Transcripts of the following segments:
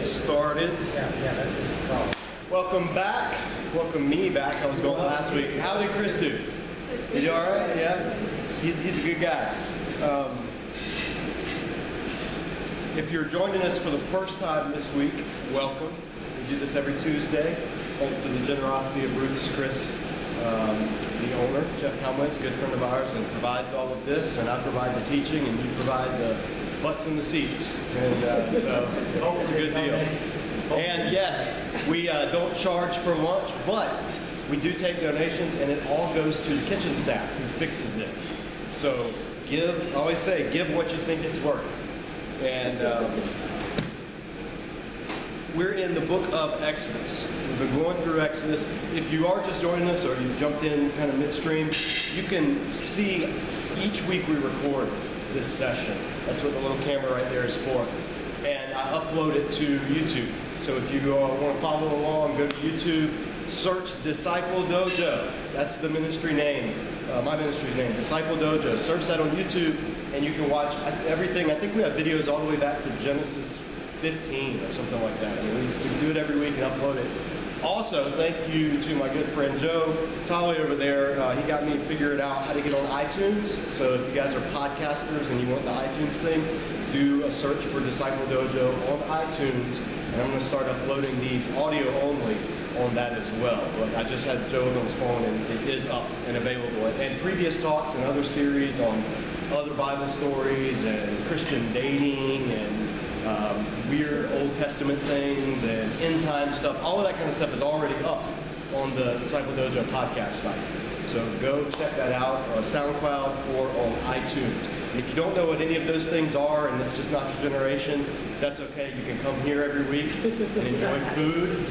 started. Welcome back. Welcome me back. I was gone last week. How did Chris do? Is he all right? Yeah? He's, he's a good guy. Um, if you're joining us for the first time this week, welcome. We do this every Tuesday. Thanks to the generosity of Ruth's Chris, um, the owner, Jeff Helmway, a good friend of ours, and provides all of this, and I provide the teaching, and you provide the butts in the seats. And uh, so it's a good deal. And yes, we uh, don't charge for lunch, but we do take donations, and it all goes to the kitchen staff who fixes this. So give, I always say, give what you think it's worth. And um, we're in the book of Exodus. We've been going through Exodus. If you are just joining us or you jumped in kind of midstream, you can see each week we record this session. That's what the little camera right there is for. And I upload it to YouTube. So if you uh, want to follow along, go to YouTube, search Disciple Dojo. That's the ministry name, uh, my ministry's name, Disciple Dojo. Search that on YouTube, and you can watch everything. I think we have videos all the way back to Genesis 15 or something like that. I mean, we do it every week and upload it. Also, thank you to my good friend Joe Tolley over there. Uh, he got me figured out how to get on iTunes. So if you guys are podcasters and you want the iTunes thing, do a search for Disciple Dojo on iTunes. And I'm going to start uploading these audio only on that as well. But I just had Joe on his phone and it is up and available. And previous talks and other series on other Bible stories and Christian dating and um, weird Old Testament things and end time stuff. All of that kind of stuff is already up on the Disciple Dojo podcast site. So go check that out on SoundCloud or on iTunes. And if you don't know what any of those things are and it's just not your generation, that's okay. You can come here every week and enjoy food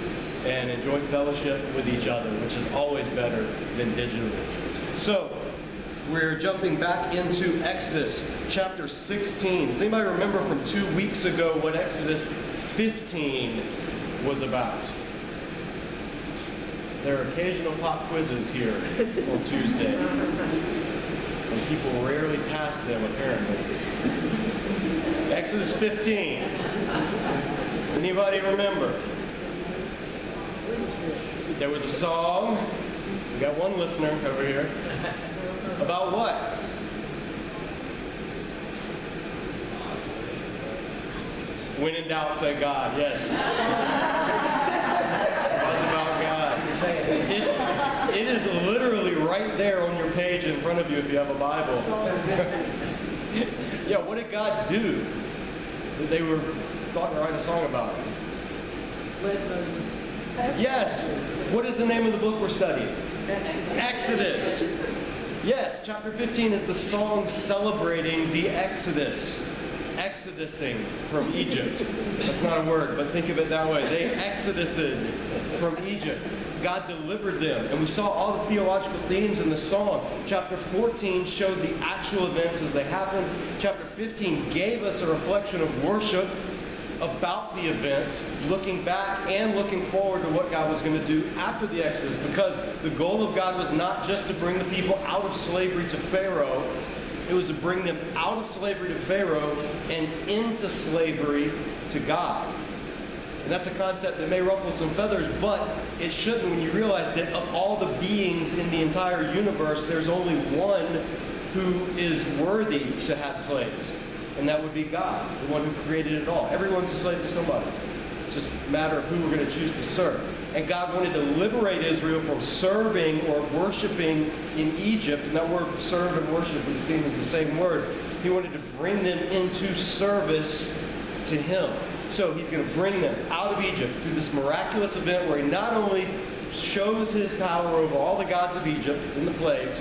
and enjoy fellowship with each other, which is always better than digitally. So we're jumping back into Exodus chapter 16. Does anybody remember from two weeks ago what Exodus 15 was about? There are occasional pop quizzes here on Tuesday. And people rarely pass them, apparently. Exodus 15. Anybody remember? There was a song. We got one listener over here. About what? When in doubt, say God. Yes. It's about God. It's, it is literally right there on your page in front of you if you have a Bible. yeah, what did God do? that They were thought to write a song about. Led Moses. Yes. What is the name of the book we're studying? Exodus. Yes, chapter 15 is the song celebrating the Exodus. Exodusing from Egypt. That's not a word, but think of it that way. They exodused from Egypt. God delivered them. And we saw all the theological themes in the song. Chapter 14 showed the actual events as they happened. Chapter 15 gave us a reflection of worship about the events, looking back and looking forward to what God was going to do after the Exodus, because the goal of God was not just to bring the people out of slavery to Pharaoh, it was to bring them out of slavery to Pharaoh and into slavery to God. And that's a concept that may ruffle some feathers, but it shouldn't when you realize that of all the beings in the entire universe, there's only one who is worthy to have slaves and that would be God, the one who created it all. Everyone's a slave to somebody. It's just a matter of who we're going to choose to serve. And God wanted to liberate Israel from serving or worshiping in Egypt. And that word serve and worship we've seen is the same word. He wanted to bring them into service to Him. So He's going to bring them out of Egypt through this miraculous event where He not only shows His power over all the gods of Egypt in the plagues,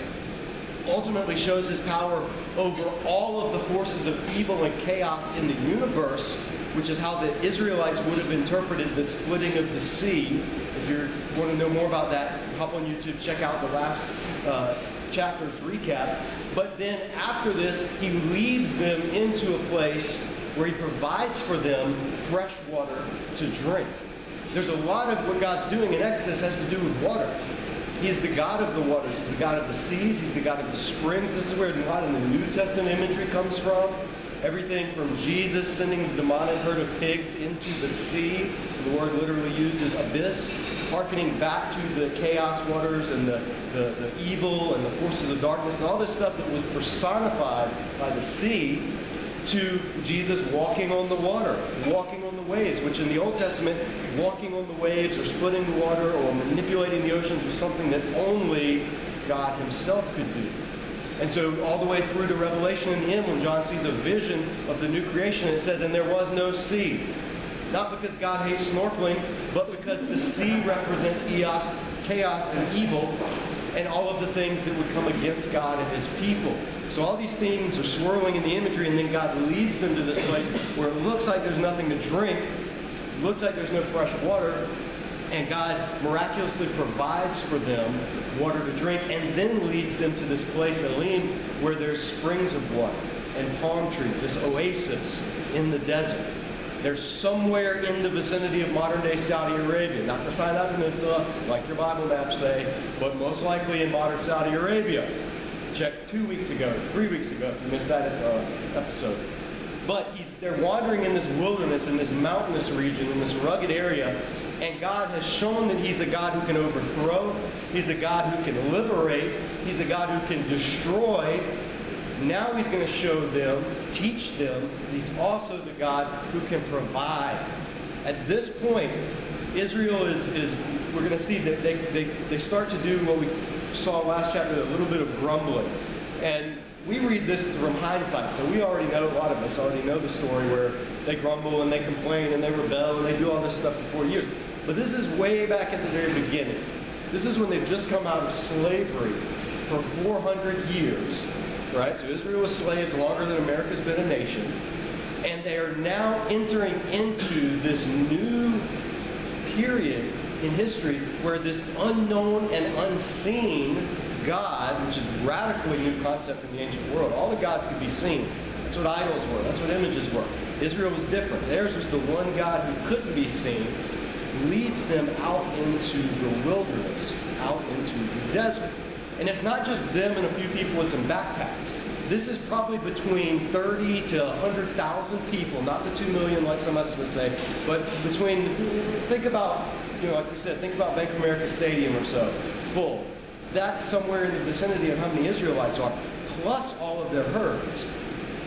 ultimately shows his power over all of the forces of evil and chaos in the universe, which is how the Israelites would have interpreted the splitting of the sea. If you want to know more about that, hop on YouTube, check out the last uh, chapter's recap. But then after this, he leads them into a place where he provides for them fresh water to drink. There's a lot of what God's doing in Exodus has to do with water. He's the God of the waters. He's the God of the seas. He's the God of the springs. This is where a lot of the New Testament imagery comes from. Everything from Jesus sending the demonic herd of pigs into the sea, the word literally used is abyss, harkening back to the chaos waters and the, the, the evil and the forces of darkness and all this stuff that was personified by the sea to Jesus walking on the water, walking on the waves, which in the Old Testament, walking on the waves or splitting the water or manipulating the oceans was something that only God Himself could do. And so, all the way through to Revelation in the end, when John sees a vision of the new creation, it says, And there was no sea. Not because God hates snorkeling, but because the sea represents eos, chaos and evil and all of the things that would come against God and his people. So all these themes are swirling in the imagery, and then God leads them to this place where it looks like there's nothing to drink, looks like there's no fresh water, and God miraculously provides for them water to drink and then leads them to this place, Elim, where there's springs of water and palm trees, this oasis in the desert. They're somewhere in the vicinity of modern day Saudi Arabia, not the Sinai Peninsula, like your Bible maps say, but most likely in modern Saudi Arabia. Check two weeks ago, three weeks ago, if you missed that uh, episode. But they're wandering in this wilderness, in this mountainous region, in this rugged area, and God has shown that He's a God who can overthrow, He's a God who can liberate, He's a God who can destroy. Now He's going to show them, teach them, He's also the God who can provide. At this point, Israel is, is we're going to see that they, they, they start to do what we saw last chapter, a little bit of grumbling. And we read this from hindsight, so we already know, a lot of us already know the story where they grumble and they complain and they rebel and they do all this stuff for 40 years. But this is way back at the very beginning. This is when they've just come out of slavery for 400 years, right? So Israel was slaves longer than America's been a nation. And they are now entering into this new period in history where this unknown and unseen God, which is a radically new concept in the ancient world, all the gods could be seen. That's what idols were. That's what images were. Israel was different. Theirs was the one God who couldn't be seen, leads them out into the wilderness, out into the desert. And it's not just them and a few people with some backpacks. This is probably between 30 to 100,000 people, not the 2 million like some others would say, but between, think about, you know, like we said, think about Bank of America Stadium or so, full. That's somewhere in the vicinity of how many Israelites are, plus all of their herds,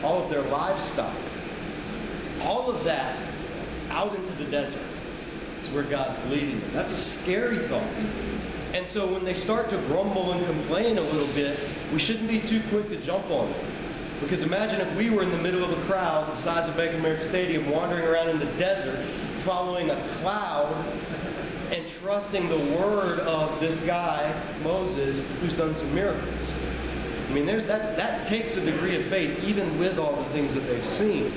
all of their livestock. All of that out into the desert is where God's leading them. That's a scary thought. And so when they start to grumble and complain a little bit, we shouldn't be too quick to jump on them. Because imagine if we were in the middle of a crowd the size of Bank of America Stadium, wandering around in the desert, following a cloud, and trusting the word of this guy, Moses, who's done some miracles. I mean, that, that takes a degree of faith, even with all the things that they've seen.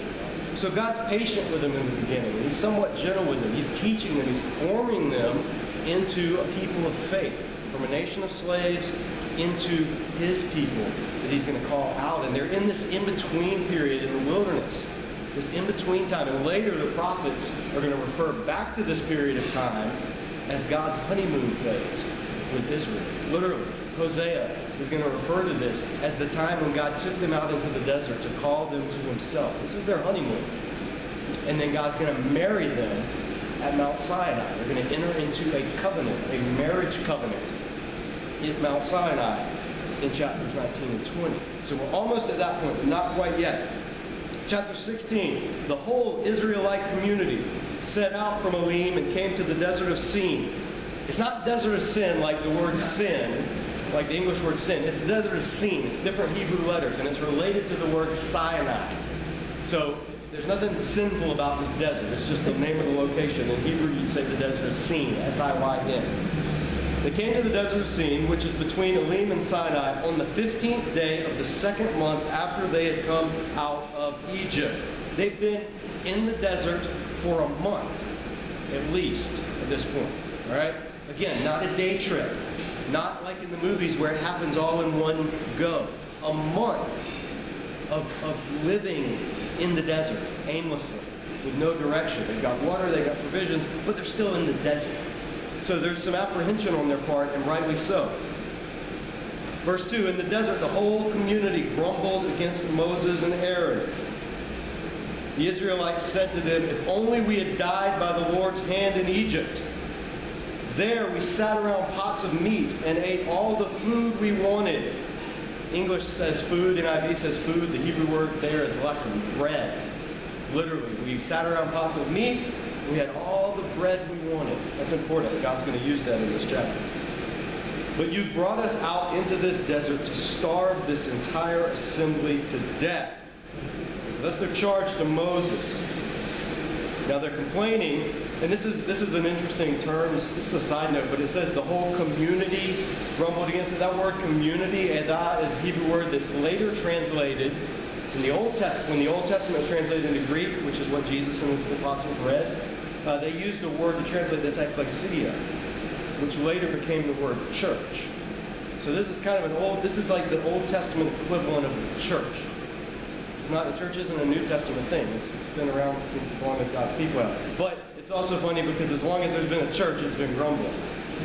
So God's patient with them in the beginning. He's somewhat gentle with them. He's teaching them. He's forming them into a people of faith, from a nation of slaves into his people that he's going to call out. And they're in this in-between period in the wilderness, this in-between time. And later the prophets are going to refer back to this period of time as God's honeymoon phase with Israel. Literally, Hosea is going to refer to this as the time when God took them out into the desert to call them to himself. This is their honeymoon. And then God's going to marry them at Mount Sinai. They're going to enter into a covenant, a marriage covenant at Mount Sinai in chapters 19 and 20. So we're almost at that point, but not quite yet. Chapter 16, the whole Israelite community set out from Elim and came to the desert of Sin. It's not desert of sin like the word sin, like the English word sin. It's desert of Sin. It's different Hebrew letters, and it's related to the word Sinai. So there's nothing sinful about this desert. It's just the name of the location. In Hebrew, you'd say the desert of Sin, S-I-Y-N. They came to the desert of Sin, which is between Elim and Sinai, on the 15th day of the second month after they had come out of Egypt. They've been in the desert for a month, at least, at this point. All right? Again, not a day trip. Not like in the movies where it happens all in one go. A month of, of living in the desert aimlessly with no direction. They've got water, they've got provisions, but they're still in the desert. So there's some apprehension on their part, and rightly so. Verse 2 In the desert, the whole community grumbled against Moses and Aaron. The Israelites said to them, If only we had died by the Lord's hand in Egypt. There we sat around pots of meat and ate all the food we wanted. English says food, NIV says food. The Hebrew word there is lechem, bread. Literally, we sat around pots of meat. We had all the bread we wanted. That's important. God's going to use that in this chapter. But you brought us out into this desert to starve this entire assembly to death. So that's their charge to Moses. Now they're complaining, and this is this is an interesting term. This is a side note, but it says the whole community grumbled against it. That word community, edah, is a Hebrew word that's later translated in the Old Testament. When the Old Testament was translated into Greek, which is what Jesus and his apostles read, uh, they used a word to translate this ecclesia, which later became the word church. So this is kind of an old. This is like the Old Testament equivalent of church. It's not the church isn't a New Testament thing. It's, it's been around since as long as God's people have. But it's also funny because as long as there's been a church, it's been grumbling.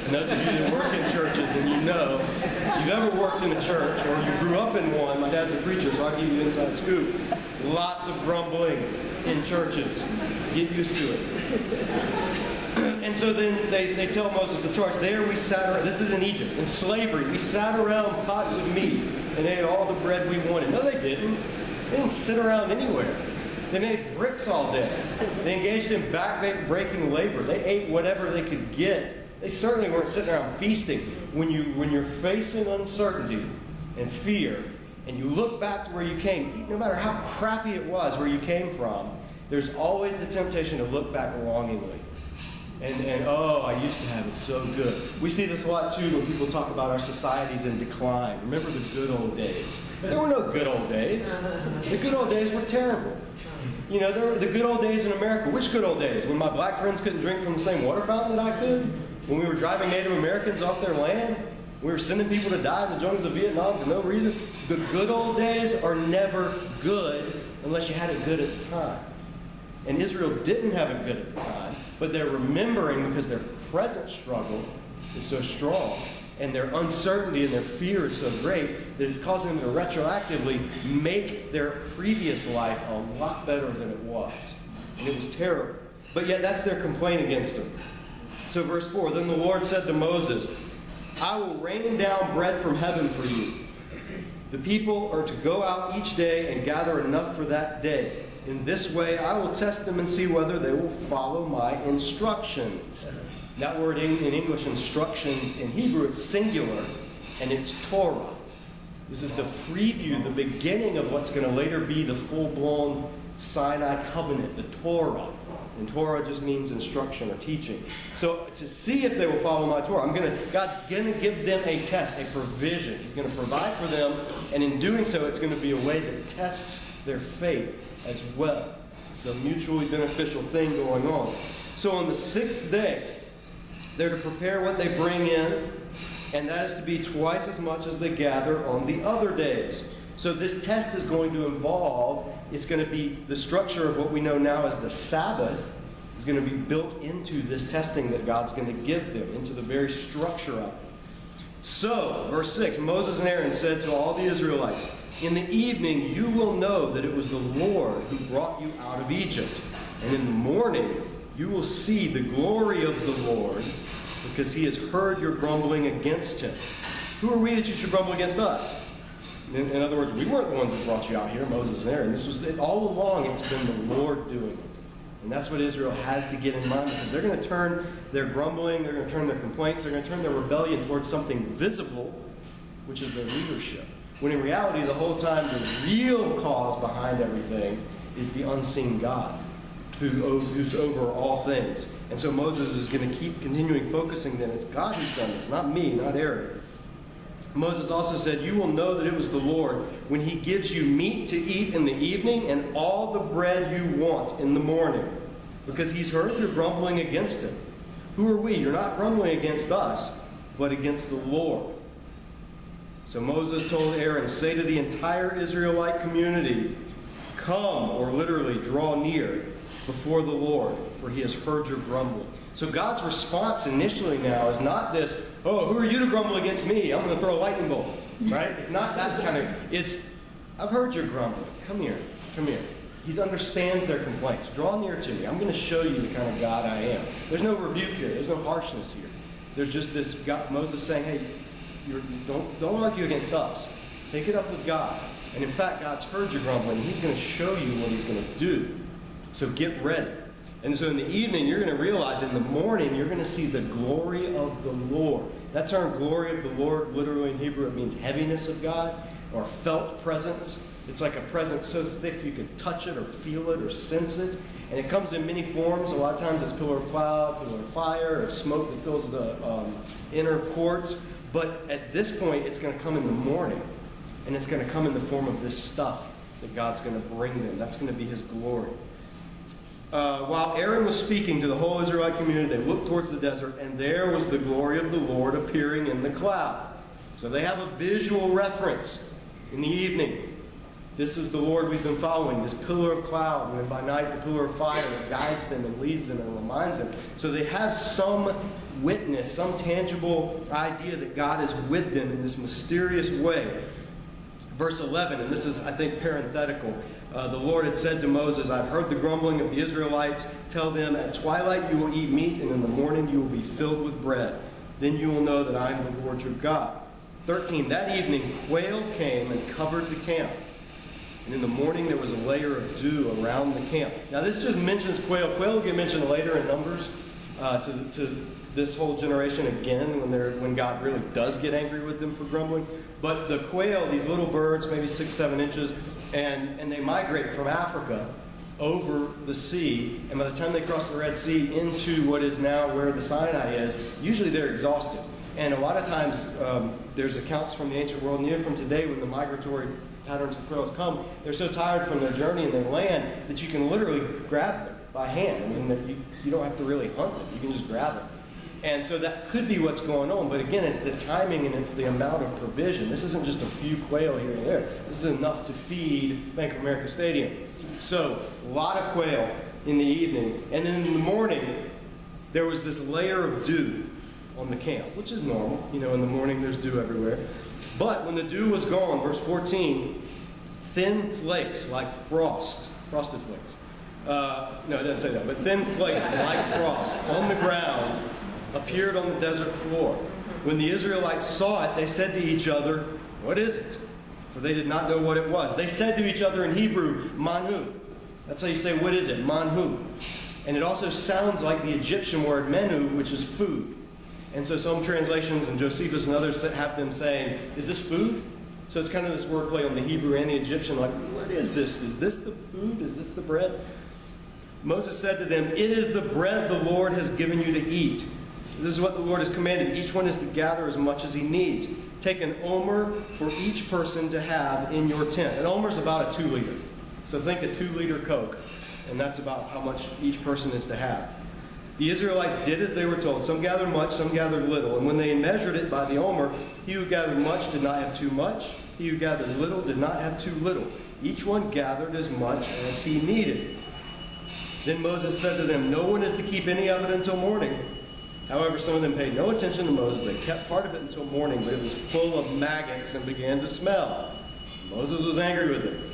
And those of you that work in churches and you know, if you've ever worked in a church or you grew up in one, my dad's a preacher, so I'll give you inside scoop. Lots of grumbling in churches. Get used to it. And so then they, they tell Moses the charge. There we sat around, this is in Egypt, in slavery. We sat around pots of meat and ate all the bread we wanted. No, they didn't. They didn't sit around anywhere. They made bricks all day. They engaged in back-breaking labor. They ate whatever they could get. They certainly weren't sitting around feasting. When, you, when you're facing uncertainty and fear, and you look back to where you came, no matter how crappy it was where you came from, there's always the temptation to look back longingly. And, and oh, I used to have it so good. We see this a lot too when people talk about our societies in decline. Remember the good old days. There were no good old days. The good old days were terrible. You know, there were the good old days in America. Which good old days? When my black friends couldn't drink from the same water fountain that I could? When we were driving Native Americans off their land? We were sending people to die in the jungles of Vietnam for no reason? The good old days are never good unless you had it good at the time. And Israel didn't have it good at the time but they're remembering because their present struggle is so strong and their uncertainty and their fear is so great that it's causing them to retroactively make their previous life a lot better than it was. And it was terrible. But yet that's their complaint against them. So, verse 4 Then the Lord said to Moses, I will rain down bread from heaven for you. The people are to go out each day and gather enough for that day. In this way, I will test them and see whether they will follow my instructions. That word in, in English, instructions, in Hebrew, it's singular, and it's Torah. This is the preview, the beginning of what's going to later be the full blown Sinai covenant, the Torah. And Torah just means instruction or teaching. So to see if they will follow my Torah, I'm gonna God's gonna give them a test, a provision. He's gonna provide for them, and in doing so, it's gonna be a way that tests their faith as well. It's a mutually beneficial thing going on. So on the sixth day, they're to prepare what they bring in, and that is to be twice as much as they gather on the other days. So this test is going to involve, it's going to be the structure of what we know now as the Sabbath is going to be built into this testing that God's going to give them, into the very structure of it. So, verse 6 Moses and Aaron said to all the Israelites, in the evening you will know that it was the Lord who brought you out of Egypt. And in the morning you will see the glory of the Lord because he has heard your grumbling against him. Who are we that you should grumble against us? In, in other words, we weren't the ones that brought you out here, Moses and Aaron. This was all along it's been the Lord doing it. And that's what Israel has to get in mind because they're going to turn their grumbling, they're going to turn their complaints, they're going to turn their rebellion towards something visible, which is their leadership. When in reality, the whole time, the real cause behind everything is the unseen God who, who's over all things. And so Moses is going to keep continuing focusing then. It's God who's done this, not me, not Aaron. Moses also said, You will know that it was the Lord when he gives you meat to eat in the evening and all the bread you want in the morning, because he's heard your grumbling against him. Who are we? You're not grumbling against us, but against the Lord. So Moses told Aaron, Say to the entire Israelite community, Come, or literally draw near before the Lord, for he has heard your grumbling. So God's response initially now is not this, Oh, who are you to grumble against me? I'm going to throw a lightning bolt. Right? It's not that kind of, it's, I've heard your grumbling. Come here. Come here. He understands their complaints. Draw near to me. I'm going to show you the kind of God I am. There's no rebuke here. There's no harshness here. There's just this God, Moses saying, hey, don't, don't argue against us. Take it up with God. And in fact, God's heard your grumbling. He's going to show you what he's going to do. So get ready. And so in the evening, you're going to realize in the morning, you're going to see the glory of the Lord. That term, glory of the Lord, literally in Hebrew, it means heaviness of God or felt presence. It's like a presence so thick you can touch it or feel it or sense it. And it comes in many forms. A lot of times it's pillar of cloud, pillar of fire, or smoke that fills the um, inner courts. But at this point, it's going to come in the morning. And it's going to come in the form of this stuff that God's going to bring them. That's going to be his glory. Uh, while Aaron was speaking to the whole Israelite community, they looked towards the desert, and there was the glory of the Lord appearing in the cloud. So they have a visual reference in the evening. This is the Lord we've been following, this pillar of cloud, and by night the pillar of fire that guides them and leads them and reminds them. So they have some witness, some tangible idea that God is with them in this mysterious way. Verse 11, and this is, I think, parenthetical. Uh, the Lord had said to Moses, I've heard the grumbling of the Israelites. Tell them, at twilight you will eat meat, and in the morning you will be filled with bread. Then you will know that I am the Lord your God. 13. That evening, quail came and covered the camp. And in the morning, there was a layer of dew around the camp. Now, this just mentions quail. Quail will get mentioned later in Numbers uh, to, to this whole generation again when, they're, when God really does get angry with them for grumbling. But the quail, these little birds, maybe six, seven inches, and, and they migrate from Africa over the sea, and by the time they cross the Red Sea into what is now where the Sinai is, usually they're exhausted. And a lot of times, um, there's accounts from the ancient world, and even from today when the migratory patterns of quails come, they're so tired from their journey and they land that you can literally grab them by hand. I mean, you, you don't have to really hunt them, you can just grab them. And so that could be what's going on. But again, it's the timing and it's the amount of provision. This isn't just a few quail here and there. This is enough to feed Bank of America Stadium. So, a lot of quail in the evening. And then in the morning, there was this layer of dew on the camp, which is normal. You know, in the morning there's dew everywhere. But when the dew was gone, verse 14, thin flakes like frost, frosted flakes. Uh, no, it doesn't say that, but thin flakes like frost on the ground appeared on the desert floor. When the Israelites saw it, they said to each other, What is it? For they did not know what it was. They said to each other in Hebrew, Manu. That's how you say, What is it? Manhu. And it also sounds like the Egyptian word menu, which is food. And so some translations, and Josephus and others have them saying, Is this food? So it's kind of this wordplay on the Hebrew and the Egyptian, like, what is this? Is this the food? Is this the bread? Moses said to them, It is the bread the Lord has given you to eat. This is what the Lord has commanded. Each one is to gather as much as he needs. Take an omer for each person to have in your tent. An omer is about a two liter. So think a two liter Coke, and that's about how much each person is to have. The Israelites did as they were told. Some gathered much, some gathered little. And when they measured it by the omer, he who gathered much did not have too much. He who gathered little did not have too little. Each one gathered as much as he needed. Then Moses said to them, No one is to keep any of it until morning. However, some of them paid no attention to Moses. They kept part of it until morning, but it was full of maggots and began to smell. Moses was angry with them.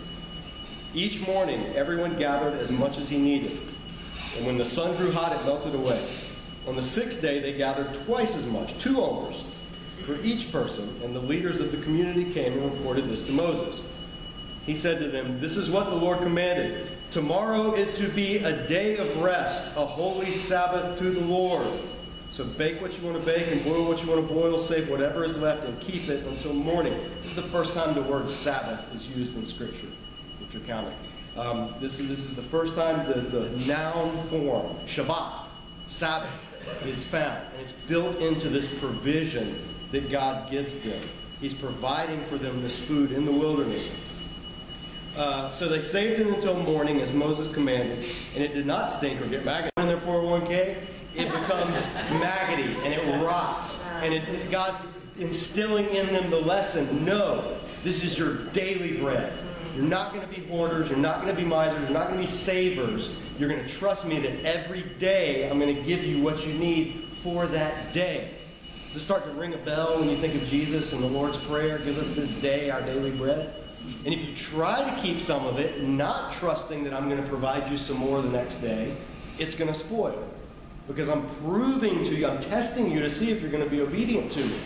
Each morning, everyone gathered as much as he needed. And when the sun grew hot, it melted away. On the sixth day, they gathered twice as much, two omers, for each person, and the leaders of the community came and reported this to Moses. He said to them, This is what the Lord commanded. Tomorrow is to be a day of rest, a holy Sabbath to the Lord. So bake what you want to bake and boil what you want to boil, save whatever is left, and keep it until morning. This is the first time the word Sabbath is used in Scripture, if you're counting. Um, this, this is the first time the, the noun form, Shabbat, Sabbath, is found. And it's built into this provision that God gives them. He's providing for them this food in the wilderness. Uh, so they saved it until morning as Moses commanded, and it did not stink or get maggot in their 401k it becomes maggoty and it rots. And it, God's instilling in them the lesson no, this is your daily bread. You're not going to be hoarders. You're not going to be misers. You're not going to be savers. You're going to trust me that every day I'm going to give you what you need for that day. Does it start to ring a bell when you think of Jesus and the Lord's Prayer? Give us this day our daily bread. And if you try to keep some of it, not trusting that I'm going to provide you some more the next day, it's going to spoil. Because I'm proving to you, I'm testing you to see if you're going to be obedient to me.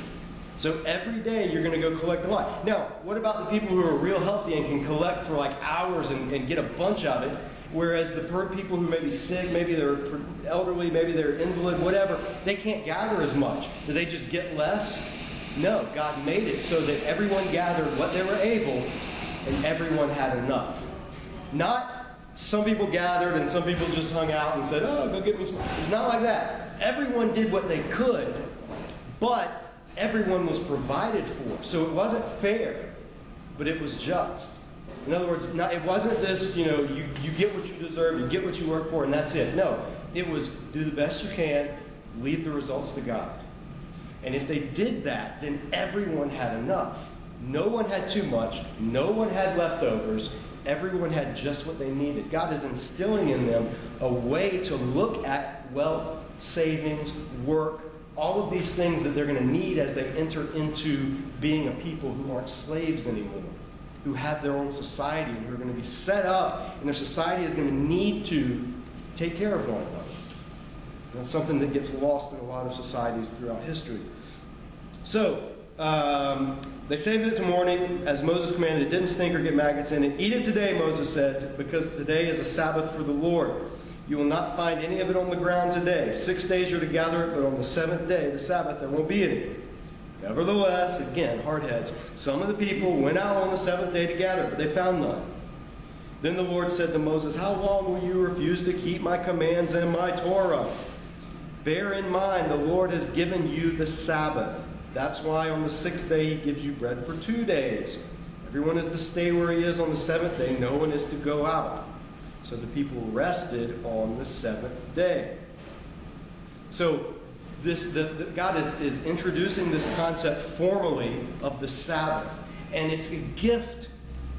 So every day you're going to go collect a lot. Now, what about the people who are real healthy and can collect for like hours and, and get a bunch of it? Whereas the people who may be sick, maybe they're elderly, maybe they're invalid, whatever, they can't gather as much. Do they just get less? No, God made it so that everyone gathered what they were able and everyone had enough. Not some people gathered and some people just hung out and said, oh, go get me some. It's not like that. Everyone did what they could, but everyone was provided for. So it wasn't fair, but it was just. In other words, not, it wasn't this, you know, you, you get what you deserve, you get what you work for, and that's it. No, it was do the best you can, leave the results to God. And if they did that, then everyone had enough. No one had too much, no one had leftovers, everyone had just what they needed. God is instilling in them a way to look at wealth, savings, work, all of these things that they're going to need as they enter into being a people who aren't slaves anymore, who have their own society, and who are going to be set up, and their society is going to need to take care of one another. That's something that gets lost in a lot of societies throughout history. So, um, they saved it to morning, as Moses commanded. It didn't stink or get maggots in it. Eat it today, Moses said, because today is a Sabbath for the Lord. You will not find any of it on the ground today. Six days you're to gather it, but on the seventh day, the Sabbath, there won't be any. Nevertheless, again, hard heads, some of the people went out on the seventh day to gather, but they found none. Then the Lord said to Moses, How long will you refuse to keep my commands and my Torah? Bear in mind, the Lord has given you the Sabbath. That's why on the sixth day he gives you bread for two days. Everyone is to stay where he is on the seventh day. No one is to go out. So the people rested on the seventh day. So this the, the, God is, is introducing this concept formally of the Sabbath. And it's a gift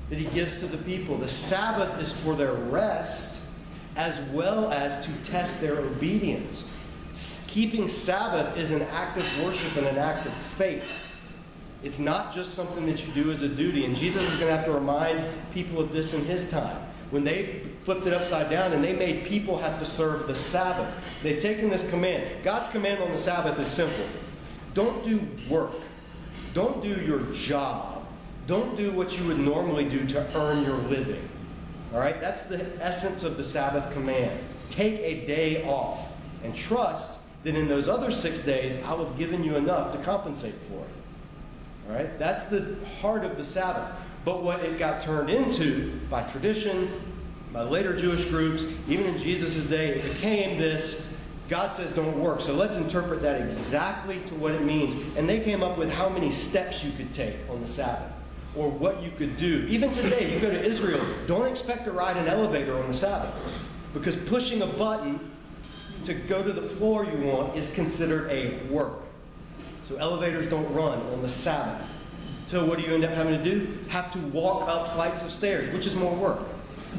that he gives to the people. The Sabbath is for their rest as well as to test their obedience. Keeping Sabbath is an act of worship and an act of faith. It's not just something that you do as a duty. And Jesus is going to have to remind people of this in his time. When they flipped it upside down and they made people have to serve the Sabbath, they've taken this command. God's command on the Sabbath is simple don't do work, don't do your job, don't do what you would normally do to earn your living. All right? That's the essence of the Sabbath command. Take a day off and trust that in those other six days I will have given you enough to compensate for it. All right? That's the heart of the Sabbath. But what it got turned into by tradition, by later Jewish groups, even in Jesus' day, it became this God says don't work. So let's interpret that exactly to what it means. And they came up with how many steps you could take on the Sabbath or what you could do. Even today, you go to Israel, don't expect to ride an elevator on the Sabbath because pushing a button to go to the floor you want is considered a work. So elevators don't run on the Sabbath. So what do you end up having to do? Have to walk up flights of stairs, which is more work.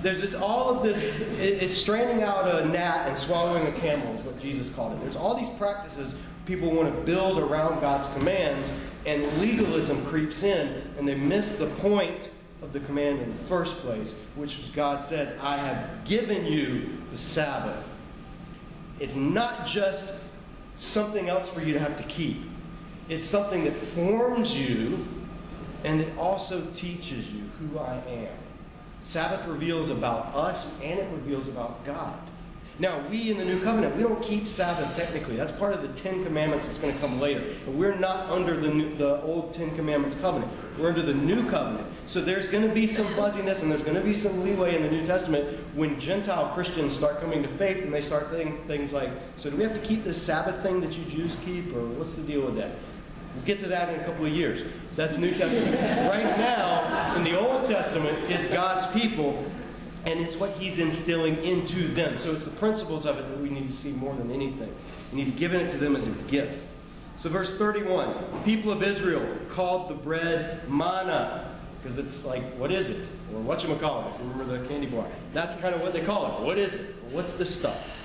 There's this all of this. It's straining out a gnat and swallowing a camel is what Jesus called it. There's all these practices people want to build around God's commands, and legalism creeps in, and they miss the point of the command in the first place, which is God says, "I have given you the Sabbath." It's not just something else for you to have to keep. It's something that forms you and it also teaches you who I am. Sabbath reveals about us and it reveals about God. Now, we in the New Covenant, we don't keep Sabbath technically. That's part of the Ten Commandments that's going to come later. But we're not under the, new, the old Ten Commandments covenant. We're under the New Covenant. So there's going to be some fuzziness and there's going to be some leeway in the New Testament when Gentile Christians start coming to faith and they start saying things like, so do we have to keep this Sabbath thing that you Jews keep, or what's the deal with that? We'll get to that in a couple of years. That's New Testament. right now, in the Old Testament, it's God's people, and it's what He's instilling into them. So it's the principles of it that we need to see more than anything. And He's given it to them as a gift. So, verse 31 the people of Israel called the bread manna, because it's like, what is it? Or what you call it, if you remember the candy bar. That's kind of what they call it. What is it? What's this stuff?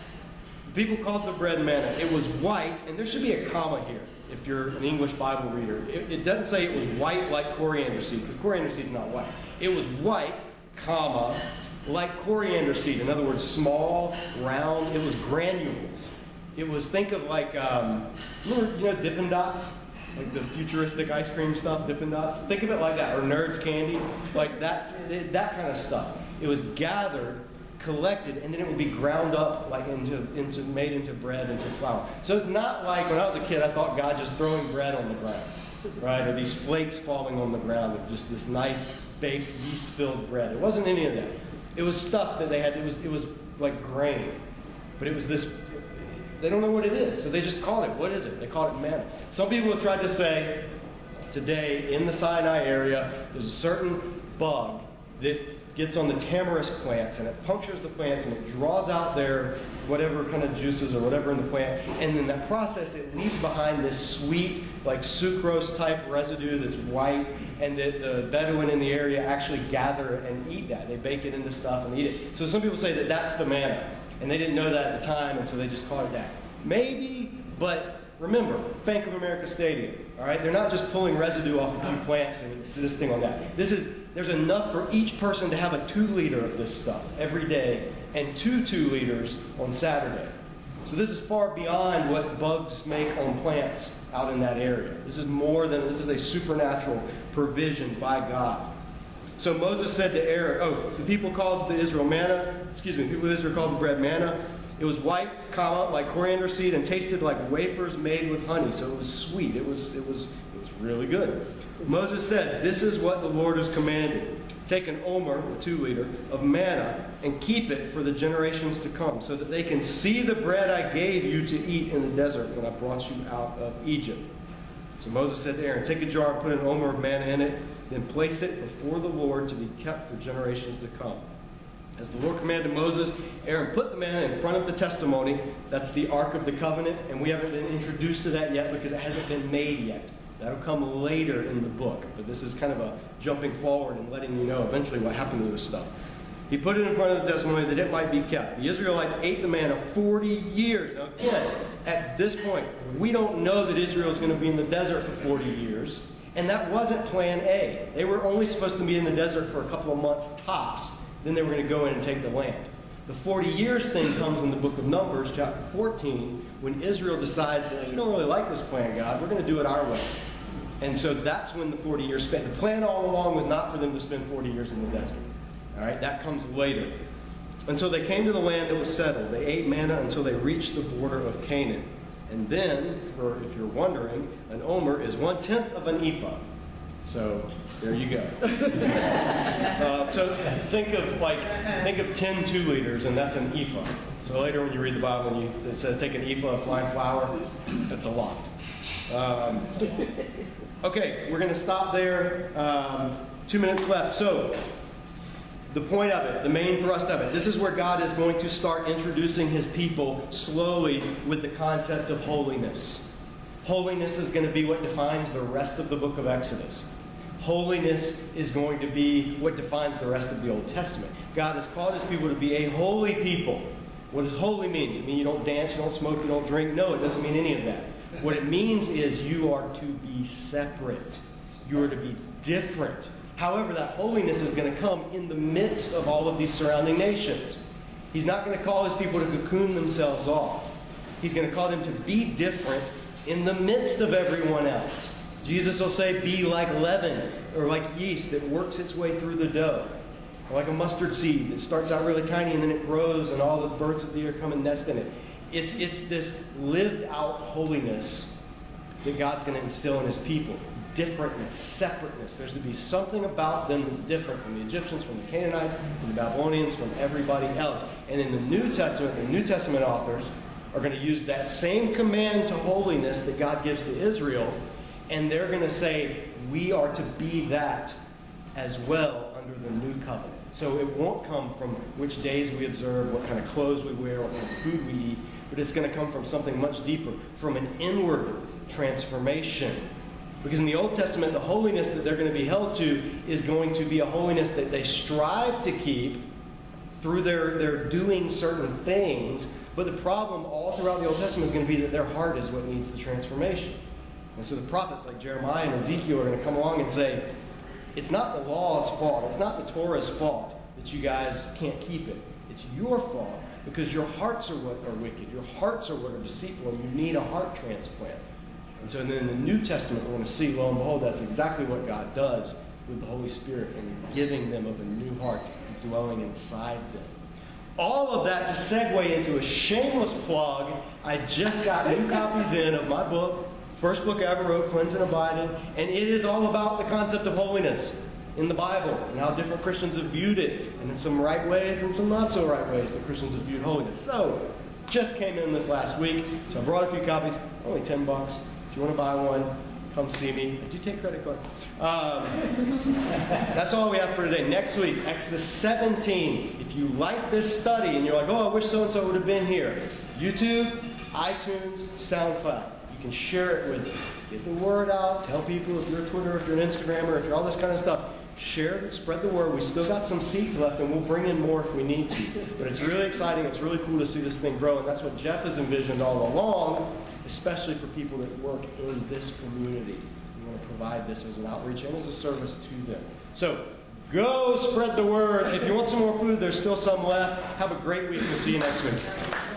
People called the bread manna. It was white, and there should be a comma here if you're an English Bible reader. It, it, doesn't say it was white like coriander seed, because coriander seed is not white. It was white, comma, like coriander seed. In other words, small, round. It was granules. It was, think of like, um, you know, Dippin' Dots? Like the futuristic ice cream stuff, Dippin' Dots? Think of it like that, or Nerds candy. Like that, that kind of stuff. It was gathered, collected, and then it would be ground up, like into, into, made into bread, into flour. So it's not like when I was a kid, I thought God just throwing bread on the ground, right? Or these flakes falling on the ground of just this nice baked yeast-filled bread. It wasn't any of that. It was stuff that they had. It was it was like grain, but it was this. They don't know what it is, so they just call it. What is it? They call it manna. Some people have tried to say today in the Sinai area, there's a certain bug that gets on the tamarisk plants and it punctures the plants and it draws out their whatever kind of juices or whatever in the plant. And in that process, it leaves behind this sweet, like sucrose type residue that's white. And that the Bedouin in the area actually gather and eat that. They bake it into stuff and eat it. So some people say that that's the manna. And they didn't know that at the time, and so they just called it that. Maybe, but remember, Bank of America Stadium. All right, they're not just pulling residue off a few plants and existing on that. This is there's enough for each person to have a two liter of this stuff every day and two two liters on Saturday. So this is far beyond what bugs make on plants out in that area. This is more than this is a supernatural provision by God. So Moses said to Aaron, oh, the people called the Israel manna, excuse me, people Israel called the bread manna. It was white, comma, like coriander seed, and tasted like wafers made with honey. So it was sweet. It was, it was, it was really good. Moses said, This is what the Lord has commanded. Take an omer, a two liter, of manna and keep it for the generations to come, so that they can see the bread I gave you to eat in the desert when I brought you out of Egypt. So Moses said to Aaron, Take a jar and put an omer of manna in it, then place it before the Lord to be kept for generations to come. As the Lord commanded Moses, Aaron put the manna in front of the testimony. That's the Ark of the Covenant, and we haven't been introduced to that yet because it hasn't been made yet. That'll come later in the book, but this is kind of a jumping forward and letting you know eventually what happened to this stuff. He put it in front of the testimony that it might be kept. The Israelites ate the manna 40 years. Now, again, at this point, we don't know that Israel is going to be in the desert for 40 years, and that wasn't plan A. They were only supposed to be in the desert for a couple of months tops, then they were going to go in and take the land. The 40 years thing comes in the book of Numbers, chapter 14, when Israel decides, hey, you don't really like this plan, God. We're going to do it our way. And so that's when the 40 years spent. The plan all along was not for them to spend 40 years in the desert. All right, that comes later. Until they came to the land that was settled. They ate manna until they reached the border of Canaan. And then, for if you're wondering, an omer is one tenth of an ephah. So there you go. uh, so think of like think of 10 two liters, and that's an ephah. So later when you read the Bible and you, it says take an ephah of fine flour, that's a lot. Um, okay, we're going to stop there. Um, two minutes left. So the point of it, the main thrust of it, this is where God is going to start introducing his people slowly with the concept of holiness. Holiness is going to be what defines the rest of the book of Exodus. Holiness is going to be what defines the rest of the Old Testament. God has called his people to be a holy people. What does holy mean? It mean you don't dance, you don't smoke, you don't drink? No, it doesn't mean any of that. What it means is you are to be separate. You are to be different. However, that holiness is going to come in the midst of all of these surrounding nations. He's not going to call his people to cocoon themselves off. He's going to call them to be different in the midst of everyone else. Jesus will say, Be like leaven or like yeast that works its way through the dough. Or like a mustard seed that starts out really tiny and then it grows and all the birds of the air come and nest in it. It's, it's this lived out holiness that God's going to instill in his people. Differentness, separateness. There's to be something about them that's different from the Egyptians, from the Canaanites, from the Babylonians, from everybody else. And in the New Testament, the New Testament authors are going to use that same command to holiness that God gives to Israel and they're going to say, we are to be that as well under the new covenant. So it won't come from which days we observe, what kind of clothes we wear, what kind of food we eat, but it's going to come from something much deeper, from an inward transformation. Because in the Old Testament, the holiness that they're going to be held to is going to be a holiness that they strive to keep through their, their doing certain things. But the problem all throughout the Old Testament is going to be that their heart is what needs the transformation. And so the prophets like Jeremiah and Ezekiel are going to come along and say, It's not the law's fault. It's not the Torah's fault that you guys can't keep it. It's your fault because your hearts are what are wicked. Your hearts are what are deceitful, and you need a heart transplant. And so then in the New Testament, we're going to see, lo and behold, that's exactly what God does with the Holy Spirit and giving them of a new heart, dwelling inside them. All of that to segue into a shameless plug. I just got new copies in of my book, first book I ever wrote, Cleanse and Abide and it is all about the concept of holiness in the Bible and how different Christians have viewed it, and in some right ways and some not so right ways that Christians have viewed holiness. So, just came in this last week, so I brought a few copies, only 10 bucks. If you want to buy one, come see me. Do you take credit card? Um, that's all we have for today. Next week, Exodus 17. If you like this study and you're like, oh, I wish so and so would have been here, YouTube, iTunes, SoundCloud. Can share it with, get the word out, tell people if you're a Twitter, if you're an Instagrammer, if you're all this kind of stuff. Share, spread the word. We still got some seats left, and we'll bring in more if we need to. But it's really exciting. It's really cool to see this thing grow, and that's what Jeff has envisioned all along, especially for people that work in this community. We want to provide this as an outreach and as a service to them. So go spread the word. If you want some more food, there's still some left. Have a great week. We'll see you next week.